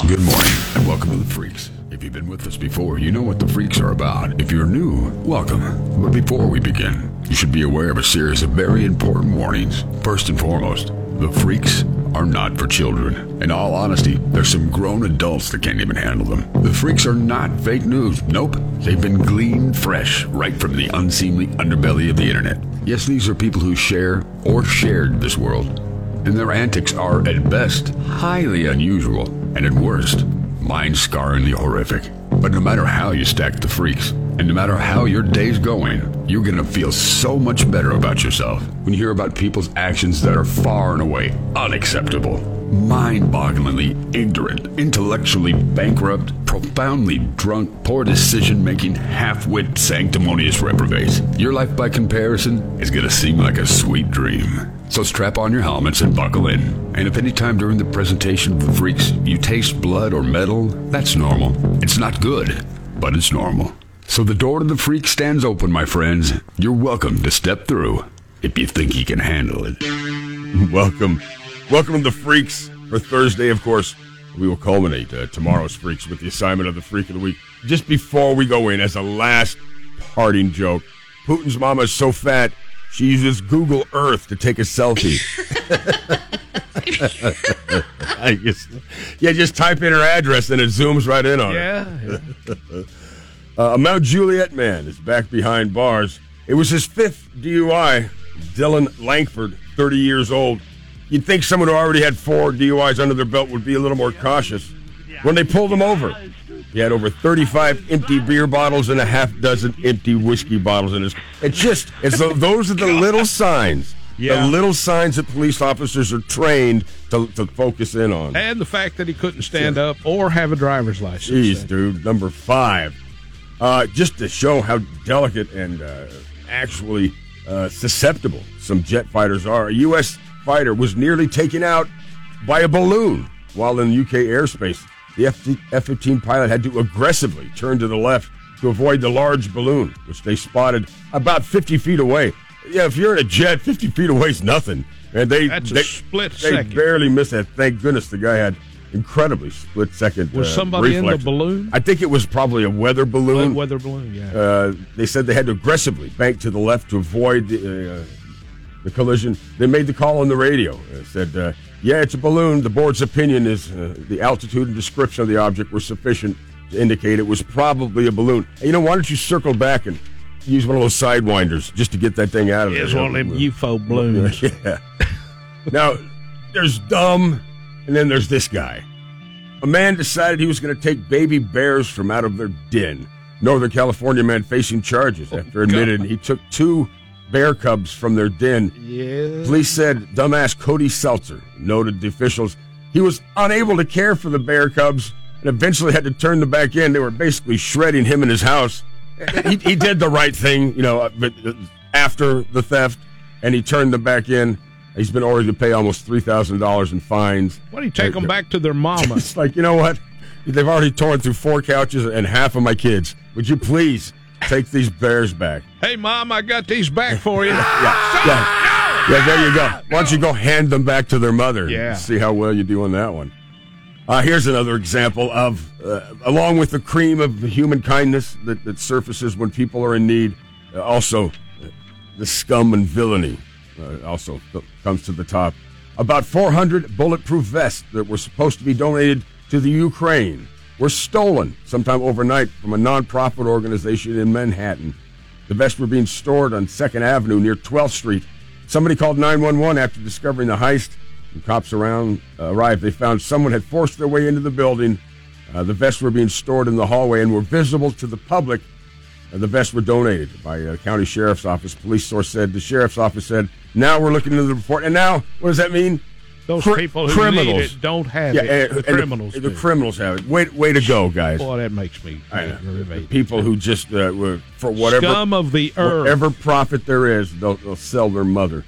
freaks.com. Good morning and welcome to the Freaks. If you've been with us before, you know what the Freaks are about. If you're new, welcome. But before we begin, you should be aware of a series of very important warnings. First and foremost, the Freaks are not for children. In all honesty, there's some grown adults that can't even handle them. The Freaks are not fake news. Nope. They've been gleaned fresh right from the unseemly underbelly of the internet. Yes, these are people who share or shared this world and their antics are, at best, highly unusual, and at worst, mind scarringly horrific. But no matter how you stack the freaks, and no matter how your day's going, you're gonna feel so much better about yourself when you hear about people's actions that are far and away unacceptable. Mind bogglingly ignorant, intellectually bankrupt, profoundly drunk, poor decision making, half wit, sanctimonious reprobates. Your life, by comparison, is gonna seem like a sweet dream. So strap on your helmets and buckle in. And if any time during the presentation of the freaks you taste blood or metal, that's normal. It's not good, but it's normal. So the door to the freak stands open, my friends. You're welcome to step through if you think you can handle it. Welcome. Welcome to the Freaks for Thursday, of course. We will culminate uh, tomorrow's Freaks with the assignment of the Freak of the Week. Just before we go in, as a last parting joke, Putin's mama is so fat, she uses Google Earth to take a selfie. I guess, yeah, just type in her address and it zooms right in on her. Yeah. Uh, a Mount Juliet man is back behind bars. It was his fifth DUI. Dylan Langford, 30 years old. You'd think someone who already had four DUIs under their belt would be a little more cautious. When they pulled him over, he had over 35 empty beer bottles and a half dozen empty whiskey bottles in his. It's just, it's the, those are the little signs. Yeah. The little signs that police officers are trained to, to focus in on. And the fact that he couldn't stand up or have a driver's license. Jeez, dude. Number five. Uh, just to show how delicate and uh, actually uh, susceptible some jet fighters are, a U.S. fighter was nearly taken out by a balloon while in UK airspace. The F 15 pilot had to aggressively turn to the left to avoid the large balloon, which they spotted about 50 feet away. Yeah, if you're in a jet, 50 feet away is nothing. And they, That's a they, split they second. barely missed that. Thank goodness the guy had incredibly split second. Was uh, somebody in the balloon? I think it was probably a weather balloon. Weather balloon, yeah. Uh, they said they had to aggressively bank to the left to avoid the, uh, the collision. They made the call on the radio. It said, uh, "Yeah, it's a balloon. The board's opinion is uh, the altitude and description of the object were sufficient to indicate it was probably a balloon." And, you know, why don't you circle back and use one of those sidewinders just to get that thing out of there? it's one of them UFO balloons. Yeah. now, there's dumb, and then there's this guy. A man decided he was going to take baby bears from out of their den. Northern California man facing charges after admitting he took two bear cubs from their den. Yeah. Police said dumbass Cody Seltzer noted the officials he was unable to care for the bear cubs and eventually had to turn them back in. They were basically shredding him in his house. he, he did the right thing, you know, but uh, after the theft, and he turned them back in. He's been ordered to pay almost three thousand dollars in fines. Why do you take them back to their mama? It's like you know what? They've already torn through four couches and half of my kids. Would you please take these bears back? hey, mom, I got these back for you. Yeah, yeah, yeah. There you go. Why don't you go hand them back to their mother? and Yeah. See how well you do on that one. Uh, here's another example of, uh, along with the cream of human kindness that, that surfaces when people are in need, uh, also uh, the scum and villainy uh, also th- comes to the top. About 400 bulletproof vests that were supposed to be donated to the Ukraine were stolen sometime overnight from a nonprofit organization in Manhattan. The vests were being stored on 2nd Avenue near 12th Street. Somebody called 911 after discovering the heist. When cops around uh, arrived, they found someone had forced their way into the building. Uh, the vests were being stored in the hallway and were visible to the public. Uh, the vests were donated by a county sheriff's office. Police source said the sheriff's office said, "Now we're looking into the report." And now, what does that mean? Those Cri- people who criminals. it don't have Yeah, it. and- the criminals The, do. criminals have it. Way, way to go, guys! Boy, that makes me. People who just uh, were, for whatever Scum of the earth. whatever profit there is, they'll, they'll sell their mother.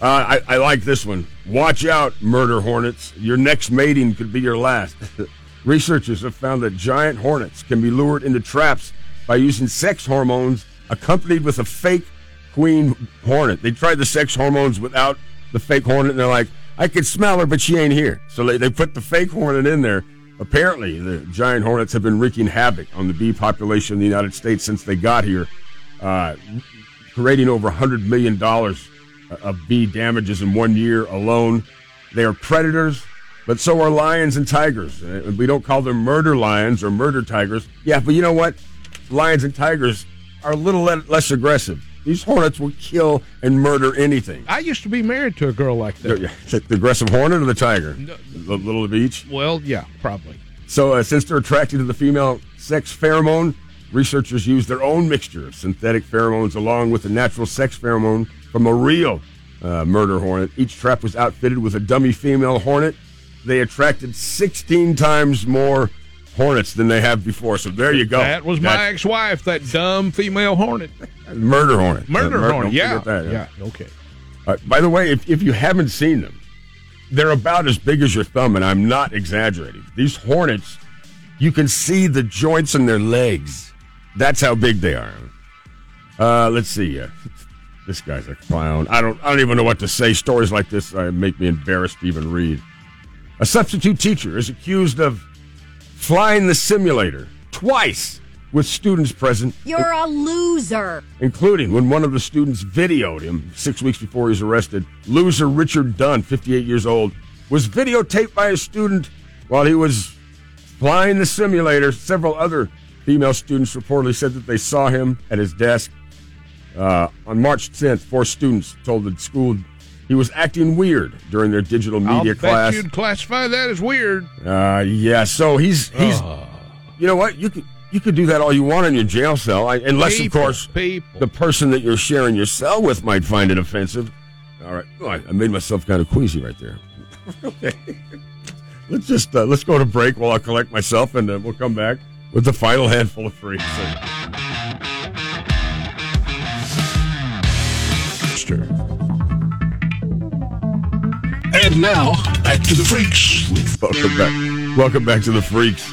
Uh, I, I like this one. Watch out, murder hornets. Your next mating could be your last. Researchers have found that giant hornets can be lured into traps by using sex hormones accompanied with a fake queen hornet. They tried the sex hormones without the fake hornet, and they're like, I could smell her, but she ain't here. So they, they put the fake hornet in there, Apparently, the giant hornets have been wreaking havoc on the bee population in the United States since they got here, uh, creating over $100 million of bee damages in one year alone. They are predators, but so are lions and tigers. Uh, we don't call them murder lions or murder tigers. Yeah, but you know what? Lions and tigers are a little less aggressive. These hornets will kill and murder anything. I used to be married to a girl like that. The, the aggressive hornet or the tiger? No. A little of each? Well, yeah, probably. So, uh, since they're attracted to the female sex pheromone, researchers use their own mixture of synthetic pheromones along with the natural sex pheromone from a real uh, murder hornet. Each trap was outfitted with a dummy female hornet. They attracted 16 times more hornets than they have before. So there you go. That was my ex-wife, that dumb female hornet. murder hornet. Murder Uh, mur- hornet. don't Yeah. yeah. Okay. Uh, by the way, if, if you haven't seen them, they're about as big as your thumb, and I'm not exaggerating. These hornets, you can see the joints in their legs. That's how big they are. Uh, let's see. Uh, this guy's a clown. I don't. I don't even know what to say. Stories like this uh, make me embarrassed to even read. A substitute teacher is accused of flying the simulator twice with students present You're a loser. including when one of the students videoed him six weeks before he was arrested. Loser Richard Dunn, 58 years old, was videotaped by a student while he was flying the simulator. Several other female students reportedly said that they saw him at his desk. Uh, on March 10th, four students told the school he was acting weird during their digital media I'll class. bet you'd classify that as weird. Uh, yeah, so he's he's. You know what? You could you could do that all you want in your jail cell, I, unless People, of course people. the person that you're sharing your cell with might find it offensive. All right, oh, I I made myself kind of queasy right there. okay, let's just uh, let's go to break while I collect myself, and uh, we'll come back with the final handful of freaks. And now, back to the freaks Welcome back. Welcome back to the freaks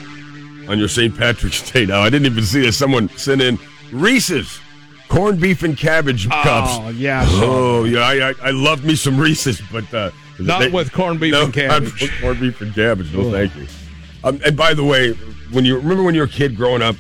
on your St. Patrick's Day. Now, I didn't even see this. Someone sent in Reese's corned beef and cabbage cups. Oh, yeah. I Oh yeah, I, I I love me some Reese's, but uh, Not they- with corned beef no, and cabbage. not with corned beef and cabbage. No, Oh. thank you. Um, and by the way, when you remember when you were a kid growing up,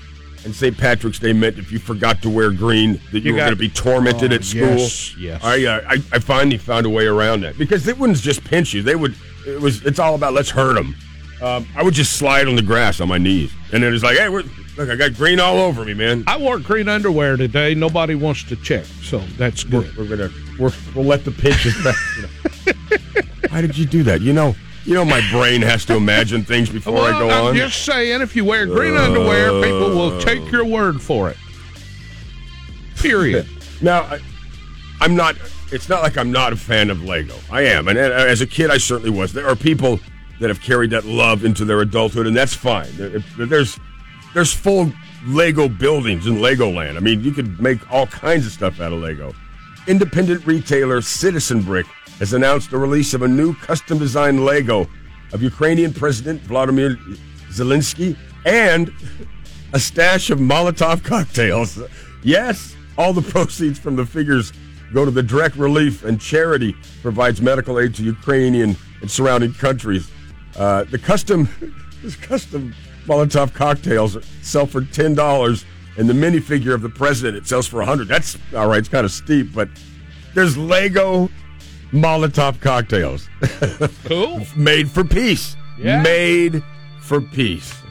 and St. Patrick's Day meant if you forgot to wear green that you, You were going to be tormented Oh, at school. yes, yes. I, uh, I I finally found a way around that because they wouldn't just pinch you. They would. It was. It's all about let's hurt them. Um, I would just slide on the grass on my knees, and then it's like, hey, we're, look, I got green all over me, man. I wore green underwear today. Nobody wants to check, so that's we're, good. we're gonna we're, we'll let the pinches back. you know. Why did you do that? You know, you know, my brain has to imagine things before I go on. I'm just saying, if you wear green underwear, people will take your word for it. Period. Now, I, I'm not. It's not like I'm not a fan of Lego. I am, and, and as a kid, I certainly was. There are people that have carried that love into their adulthood, and that's fine. There's there's full Lego buildings in Legoland. I mean, you could make all kinds of stuff out of Lego. Independent retailer Citizen Brick has announced the release of a new custom designed Lego of Ukrainian President Vladimir Zelensky and a stash of Molotov cocktails. Yes, all the proceeds from the figures go to the direct relief and charity provides medical aid to Ukrainian and surrounding countries. Uh, the custom, this custom Molotov cocktails sell for ten dollars, and the minifigure of the president it sells for a hundred. That's all right. It's kind of steep, but there's Lego Molotov cocktails Cool. made for peace. Yeah. Made for peace.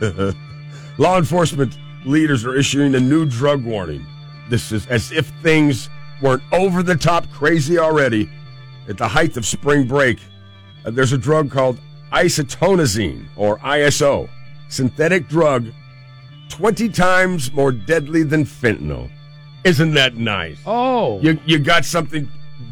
Law enforcement leaders are issuing a new drug warning. This is as if things weren't over the top crazy already. At the height of spring break, uh, there's a drug called isotonitazene, or ISO, synthetic drug 20 times more deadly than fentanyl. Isn't that nice? Oh, You, you got something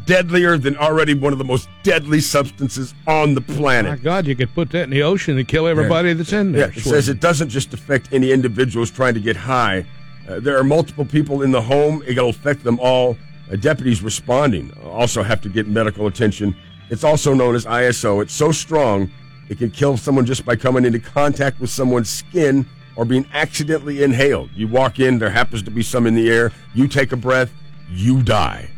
deadlier than already one of the most deadly substances on the planet. my. God! You could put that in the ocean and kill everybody that's in there. Yeah, it says it doesn't just affect any individuals trying to get high. Uh, there are multiple people in the home. It'll affect them all. Uh, deputies responding also have to get medical attention. It's also known as ISO. It's so strong it can kill someone just by coming into contact with someone's skin or being accidentally inhaled. You walk in, there happens to be some in the air. You take a breath, you die.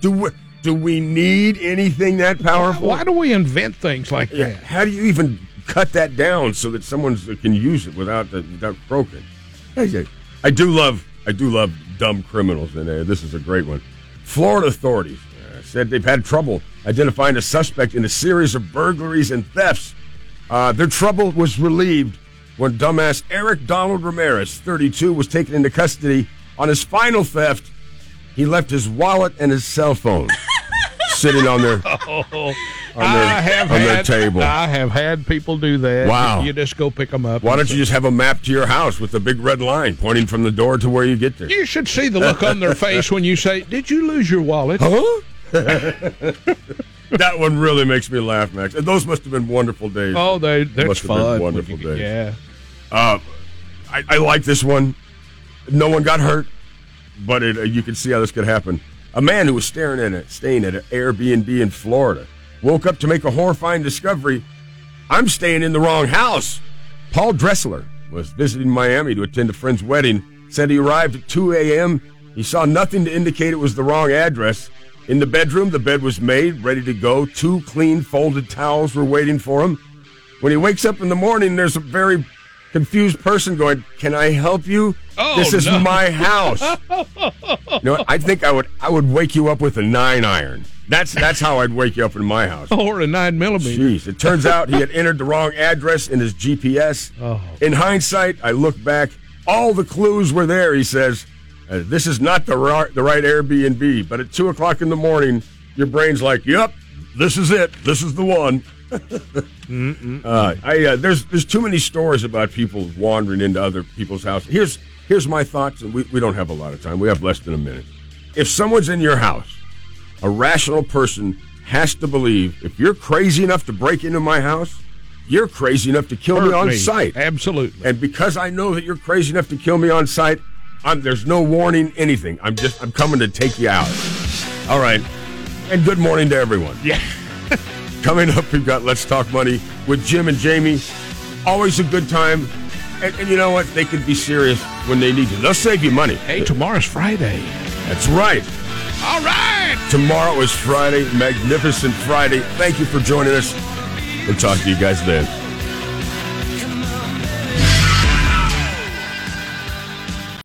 Do we, do we need anything that powerful? Why do we invent things like Yeah, that? How do you even cut that down so that someone can use it without the, without croaking. I do love I do love dumb criminals, and this is a great one. Florida authorities uh, said they've had trouble identifying a suspect in a series of burglaries and thefts. Uh, their trouble was relieved when dumbass Eric Donald Ramirez, 32, was taken into custody on his final theft. He left his wallet and his cell phone sitting on their on their, I have on their had, table. I have had people do that. Wow. You just go pick them up. Why don't you just have a map to your house with a big red line pointing from the door to where you get there? You should see the look on their face when you say, "Did you lose your wallet?" Huh? that one really makes me laugh, Max. And those must have been wonderful days. Oh, they that's Must have been fun. wonderful you- days. Yeah. I, I like this one. No one got hurt, but it, uh, you can see how this could happen. A man who was staring at it, staying at an Airbnb in Florida woke up to make a horrifying discovery. I'm staying in the wrong house. Paul Dressler was visiting Miami to attend a friend's wedding. Said he arrived at 2 a.m. He saw nothing to indicate it was the wrong address. In the bedroom, the bed was made, ready to go. Two clean folded towels were waiting for him. When he wakes up in the morning, there's a very confused person going, "Can I help you? Oh, this is no. my house." you know, what? I think I would I would wake you up with a nine iron. That's that's how I'd wake you up in my house. Or a nine millimeter. Jeez, it turns out he had entered the wrong address in his GPS. Oh. In hindsight, I look back, all the clues were there. He says, uh, "This is not the right, the right Airbnb." But at two o'clock in the morning, your brain's like, "Yep, this is it. This is the one." Uh, I uh, there's there's too many stories about people wandering into other people's houses. Here's here's my thoughts, and we, we don't have a lot of time. We have less than a minute. If someone's in your house, a rational person has to believe if you're crazy enough to break into my house, you're crazy enough to kill me on me. sight. Absolutely. And because I know that you're crazy enough to kill me on sight, I'm, there's no warning, anything. I'm just I'm coming to take you out. All right. And good morning to everyone. Yeah. Coming up, we've got Let's Talk Money with Jim and Jamie. Always a good time. And, and you know what? They can be serious when they need to. They'll save you money. Hey, tomorrow's Friday. That's right. All right. Tomorrow is Friday, magnificent Friday. Thank you for joining us. We'll talk to you guys then.